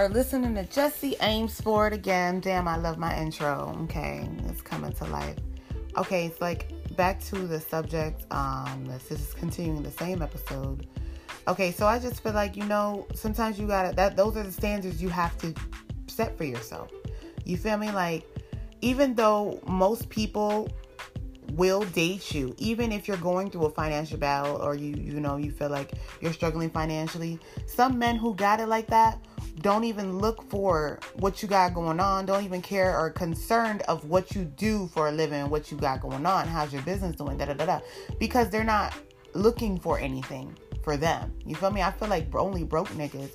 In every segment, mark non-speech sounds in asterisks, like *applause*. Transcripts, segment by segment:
are listening to Jesse Ames for it again. Damn, I love my intro. Okay, it's coming to life. Okay, it's like back to the subject. Um, this is continuing the same episode. Okay, so I just feel like you know sometimes you gotta that those are the standards you have to set for yourself. You feel me? Like even though most people will date you even if you're going through a financial battle or you you know you feel like you're struggling financially some men who got it like that don't even look for what you got going on. Don't even care or concerned of what you do for a living what you got going on. How's your business doing? Da da da da. Because they're not looking for anything for them. You feel me? I feel like only broke niggas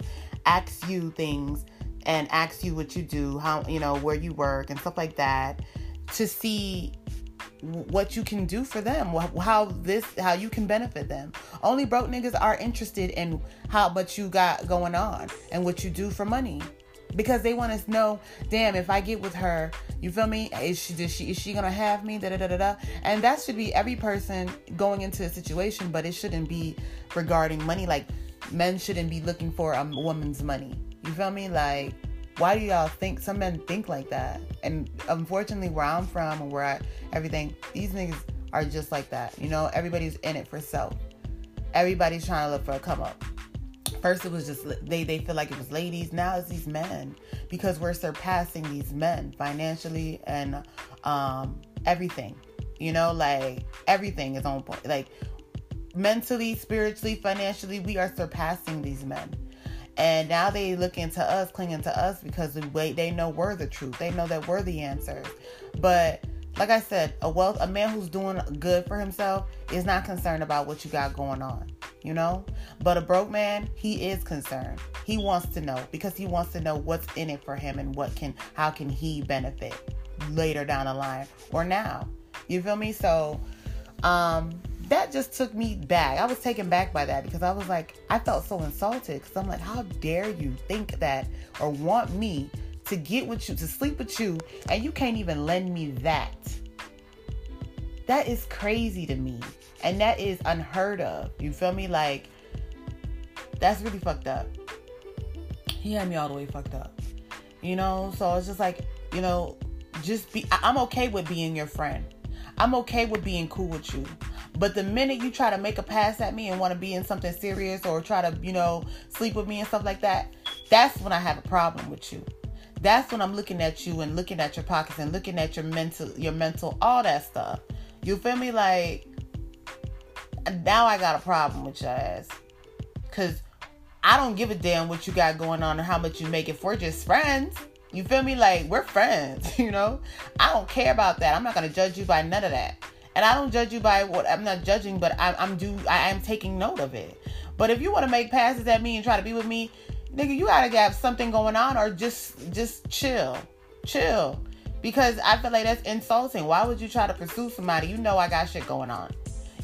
ask you things and ask you what you do how you know where you work and stuff like that to see what you can do for them how this how you can benefit them. Only broke niggas are interested in how much you got going on and what you do for money. Because they want to know damn if i get with her you feel me? Is she is she is she gonna have me? Da da da da da. And that should be every person going into a situation but it shouldn't be regarding money. Like men shouldn't be looking for a woman's money. You feel me? Like why do y'all think some men think like that? And unfortunately, where I'm from and where I everything, these niggas are just like that. You know, everybody's in it for self. Everybody's trying to look for a come up. First, it was just they they feel like it was ladies. Now it's these men because we're surpassing these men financially and um, everything. You know, like everything is on point. Like mentally, spiritually, financially, we are surpassing these men and now they look into us, clinging to us because we they know we're the truth. They know that we're the answer. But like I said, a wealth a man who's doing good for himself is not concerned about what you got going on, you know? But a broke man, he is concerned. He wants to know because he wants to know what's in it for him and what can how can he benefit later down the line or now. You feel me? So um that just took me back. I was taken back by that because I was like, I felt so insulted because I'm like, how dare you think that or want me to get with you, to sleep with you, and you can't even lend me that? That is crazy to me. And that is unheard of. You feel me? Like, that's really fucked up. He had me all the way fucked up. You know? So it's just like, you know, just be, I'm okay with being your friend. I'm okay with being cool with you. But the minute you try to make a pass at me and want to be in something serious or try to, you know, sleep with me and stuff like that, that's when I have a problem with you. That's when I'm looking at you and looking at your pockets and looking at your mental, your mental, all that stuff. You feel me? Like now I got a problem with your ass. Cause I don't give a damn what you got going on or how much you make if we're just friends. You feel me? Like we're friends, *laughs* you know? I don't care about that. I'm not gonna judge you by none of that. And I don't judge you by what I'm not judging, but I'm, I'm do I am taking note of it. But if you want to make passes at me and try to be with me, nigga, you gotta have something going on or just just chill, chill. Because I feel like that's insulting. Why would you try to pursue somebody? You know I got shit going on.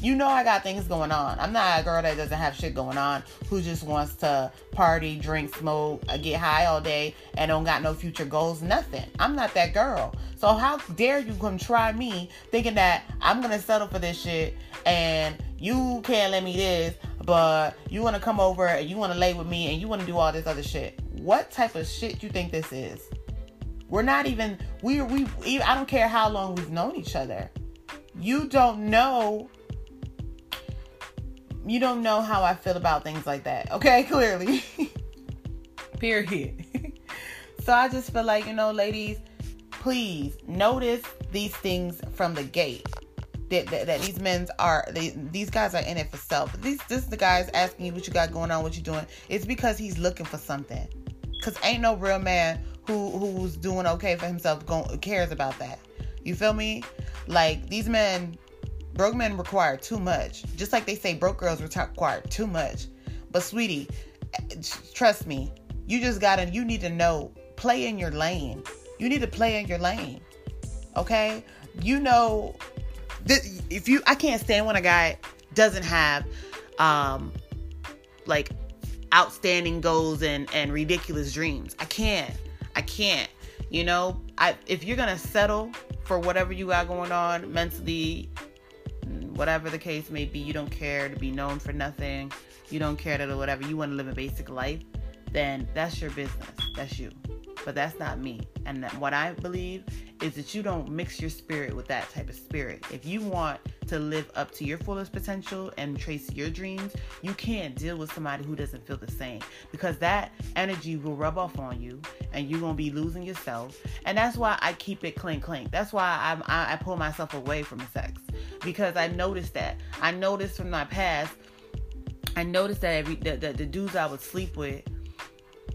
You know I got things going on. I'm not a girl that doesn't have shit going on who just wants to party, drink, smoke, uh, get high all day and don't got no future goals, nothing. I'm not that girl. So how dare you come try me thinking that I'm gonna settle for this shit and you can't let me this, but you wanna come over and you wanna lay with me and you wanna do all this other shit. What type of shit you think this is? We're not even we we I don't care how long we've known each other. You don't know you don't know how I feel about things like that. Okay, *laughs* clearly. Period. *laughs* so I just feel like, you know, ladies, please notice these things from the gate. That, that, that these men are they, these guys are in it for self. These this is the guys asking you what you got going on, what you doing. It's because he's looking for something. Cause ain't no real man who who's doing okay for himself going cares about that. You feel me? Like these men broke men require too much. Just like they say broke girls require too much. But sweetie, trust me, you just gotta, you need to know, play in your lane. You need to play in your lane. Okay? You know, if you, I can't stand when a guy doesn't have, um, like outstanding goals and, and ridiculous dreams. I can't. I can't. You know, I if you're gonna settle for whatever you got going on mentally, whatever the case may be, you don't care to be known for nothing, you don't care to do whatever, you want to live a basic life, then that's your business. That's you. But that's not me. And what I believe is that you don't mix your spirit with that type of spirit. If you want to live up to your fullest potential and trace your dreams, you can't deal with somebody who doesn't feel the same because that energy will rub off on you and you're going to be losing yourself. And that's why I keep it clink clink. That's why I'm, I, I pull myself away from sex because I noticed that. I noticed from my past, I noticed that every the, the, the dudes I would sleep with,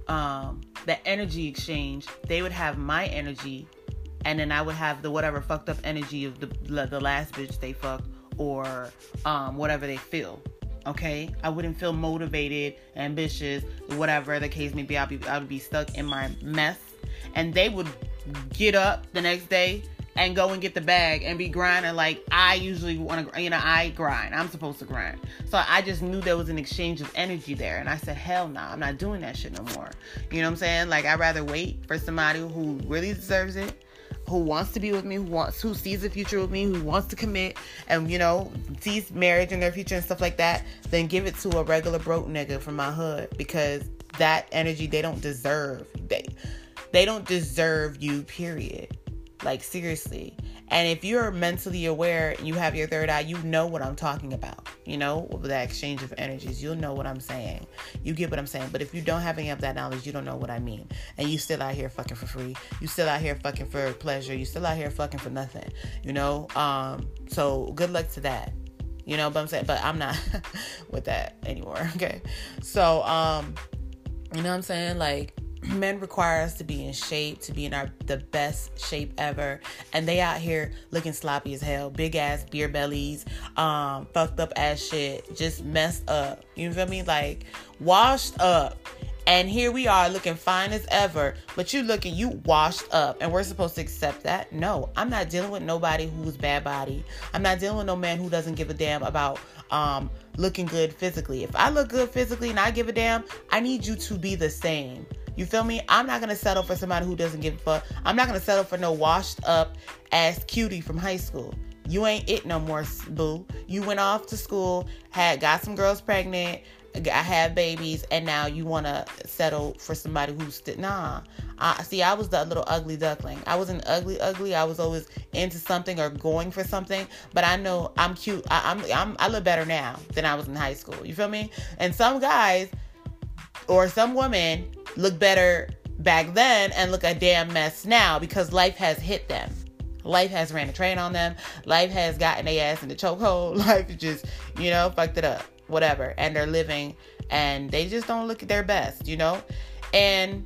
um, the energy exchange, they would have my energy and then I would have the whatever fucked up energy of the the last bitch they fucked or um, whatever they feel. Okay, I wouldn't feel motivated, ambitious, whatever the case may be. I'd be I would be stuck in my mess, and they would get up the next day and go and get the bag and be grinding like I usually want to, you know, I grind. I'm supposed to grind. So I just knew there was an exchange of energy there. And I said, hell no, nah, I'm not doing that shit no more. You know what I'm saying? Like, I'd rather wait for somebody who really deserves it who wants to be with me, who wants who sees the future with me, who wants to commit and you know, sees marriage in their future and stuff like that, then give it to a regular broke nigga from my hood because that energy they don't deserve. They they don't deserve you, period. Like seriously. And if you're mentally aware you have your third eye, you know what I'm talking about. You know, with that exchange of energies, you'll know what I'm saying. You get what I'm saying. But if you don't have any of that knowledge, you don't know what I mean. And you still out here fucking for free. You still out here fucking for pleasure. You still out here fucking for nothing. You know? Um, so good luck to that. You know, but I'm saying, but I'm not *laughs* with that anymore. *laughs* Okay. So, um, you know what I'm saying? Like, men require us to be in shape, to be in our the best shape ever, and they out here looking sloppy as hell, big ass beer bellies, um, fucked up ass shit, just messed up. You feel me? Like washed up. And here we are looking fine as ever, but you looking you washed up, and we're supposed to accept that? No, I'm not dealing with nobody who's bad body. I'm not dealing with no man who doesn't give a damn about um looking good physically. If I look good physically and I give a damn, I need you to be the same. You feel me? I'm not gonna settle for somebody who doesn't give a fuck. I'm not gonna settle for no washed up ass cutie from high school. You ain't it no more, boo. You went off to school, had got some girls pregnant, I had babies, and now you wanna settle for somebody who's st- nah. I see. I was the little ugly duckling. I wasn't ugly, ugly. I was always into something or going for something. But I know I'm cute. I, I'm, I'm I look better now than I was in high school. You feel me? And some guys or some women look better back then and look a damn mess now because life has hit them. Life has ran a train on them. Life has gotten their ass in the chokehold. *laughs* Life just, you know, fucked it up. Whatever. And they're living and they just don't look at their best, you know? And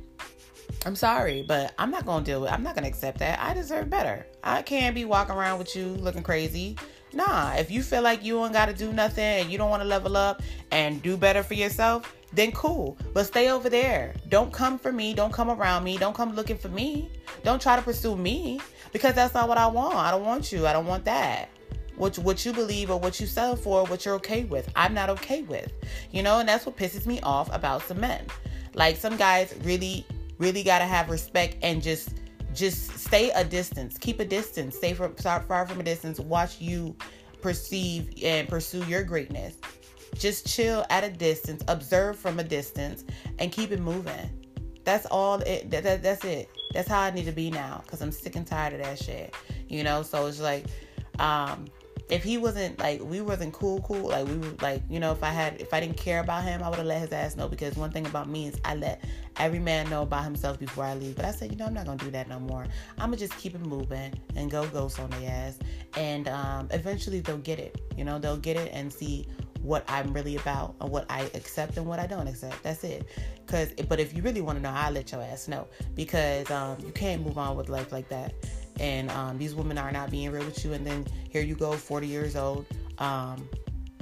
I'm sorry, but I'm not gonna deal with I'm not gonna accept that. I deserve better. I can't be walking around with you looking crazy. Nah, if you feel like you ain't gotta do nothing and you don't wanna level up and do better for yourself, then cool. But stay over there. Don't come for me. Don't come around me. Don't come looking for me. Don't try to pursue me because that's not what I want. I don't want you. I don't want that. What, what you believe or what you sell for, what you're okay with. I'm not okay with. You know, and that's what pisses me off about some men. Like some guys really, really gotta have respect and just just stay a distance. Keep a distance. Stay from far from a distance. Watch you perceive and pursue your greatness just chill at a distance, observe from a distance, and keep it moving. That's all. It, that, that, that's it. That's how I need to be now because I'm sick and tired of that shit. You know. So it's like, um, if he wasn't like we wasn't cool, cool. Like we were like, you know, if I had if I didn't care about him, I would have let his ass know. Because one thing about me is I let every man know about himself before I leave. But I said, you know, I'm not gonna do that no more. I'm gonna just keep it moving and go ghost on their ass. And um, eventually they'll get it. You know, they'll get it and see what I'm really about and what I accept and what I don't accept. That's it. Cause, but if you really want to know, I'll let your ass know because um, you can't move on with life like that. And um, these women are not being real with you. And then here you go, 40 years old, um,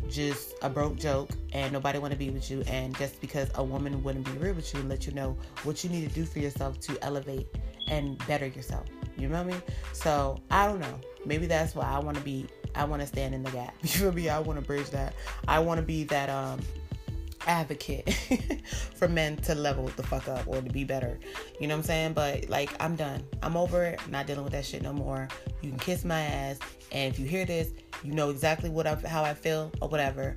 just a broke joke, and nobody want to be with you. And just because a woman wouldn't be real with you and let you know what you need to do for yourself to elevate and better yourself. You know what I mean? So I don't know. Maybe that's why I want to be I want to stand in the gap. You feel me? I want to bridge that. I want to be that um advocate *laughs* for men to level the fuck up or to be better. You know what I'm saying? But like I'm done. I'm over it. I'm not dealing with that shit no more. You can kiss my ass and if you hear this, you know exactly what I how I feel or whatever.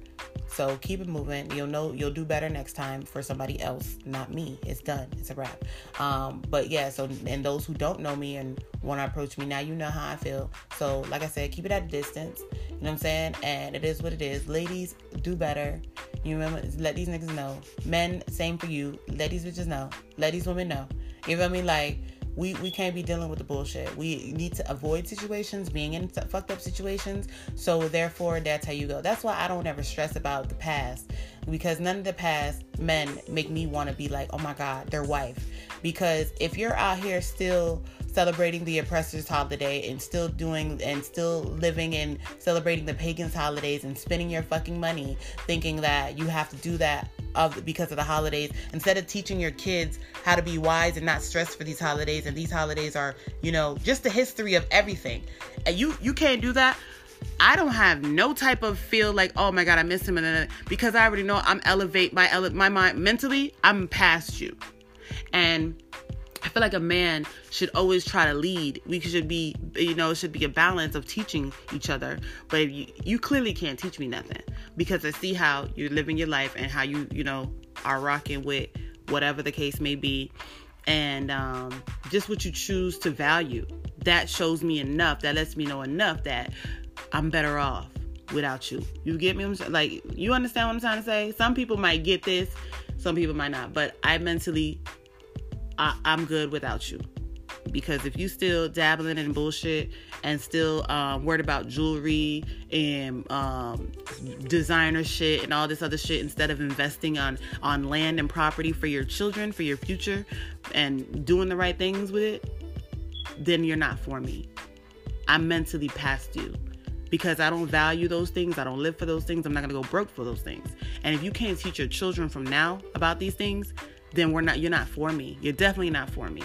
So keep it moving. You'll know you'll do better next time for somebody else, not me. It's done. It's a wrap. Um, but yeah, so and those who don't know me and want to approach me now, you know how I feel. So like I said, keep it at a distance. You know what I'm saying? And it is what it is. Ladies, do better. You remember? Let these niggas know. Men, same for you. Let these bitches know. Let these women know. You what I mean? Like we we can't be dealing with the bullshit. We need to avoid situations, being in fucked up situations. So therefore, that's how you go. That's why I don't ever stress about the past because none of the past men make me want to be like, oh my god, their wife. Because if you're out here still celebrating the oppressor's holiday and still doing and still living and celebrating the pagans holidays and spending your fucking money thinking that you have to do that of because of the holidays instead of teaching your kids how to be wise and not stressed for these holidays and these holidays are you know just the history of everything and you you can't do that I don't have no type of feel like oh my god I miss him and because I already know I'm elevate my ele- my mind mentally I'm past you and I feel like a man should always try to lead. We should be, you know, it should be a balance of teaching each other. But you, you clearly can't teach me nothing because I see how you're living your life and how you, you know, are rocking with whatever the case may be. And um, just what you choose to value. That shows me enough. That lets me know enough that I'm better off without you. You get me? Like, you understand what I'm trying to say? Some people might get this, some people might not. But I mentally I, am good without you. Because if you still dabbling in bullshit and still um, worried about jewelry and um, designer shit and all this other shit instead of investing on on land and property for your children, for your future, and doing the right things with it, then you're not for me. I'm mentally past you because I don't value those things. I don't live for those things. I'm not going to go broke for those things. And if you can't teach your children from now about these things, then we're not you're not for me. You're definitely not for me.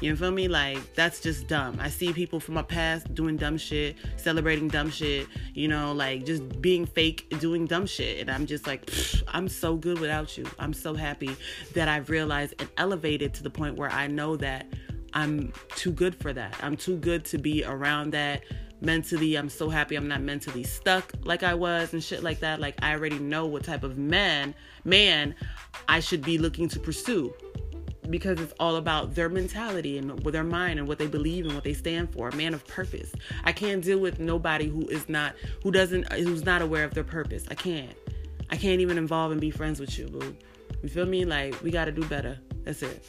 You feel me? Like that's just dumb. I see people from my past doing dumb shit, celebrating dumb shit, you know, like just being fake, doing dumb shit. And I'm just like, I'm so good without you. I'm so happy that I've realized and elevated to the point where I know that I'm too good for that. I'm too good to be around that mentally. I'm so happy I'm not mentally stuck like I was and shit like that. Like I already know what type of man man I should be looking to pursue because it's all about their mentality and their mind and what they believe and what they stand for. A man of purpose. I can't deal with nobody who is not who doesn't who's not aware of their purpose. I can't. I can't even involve and be friends with you, boo. You feel me? Like we got to do better. That's it.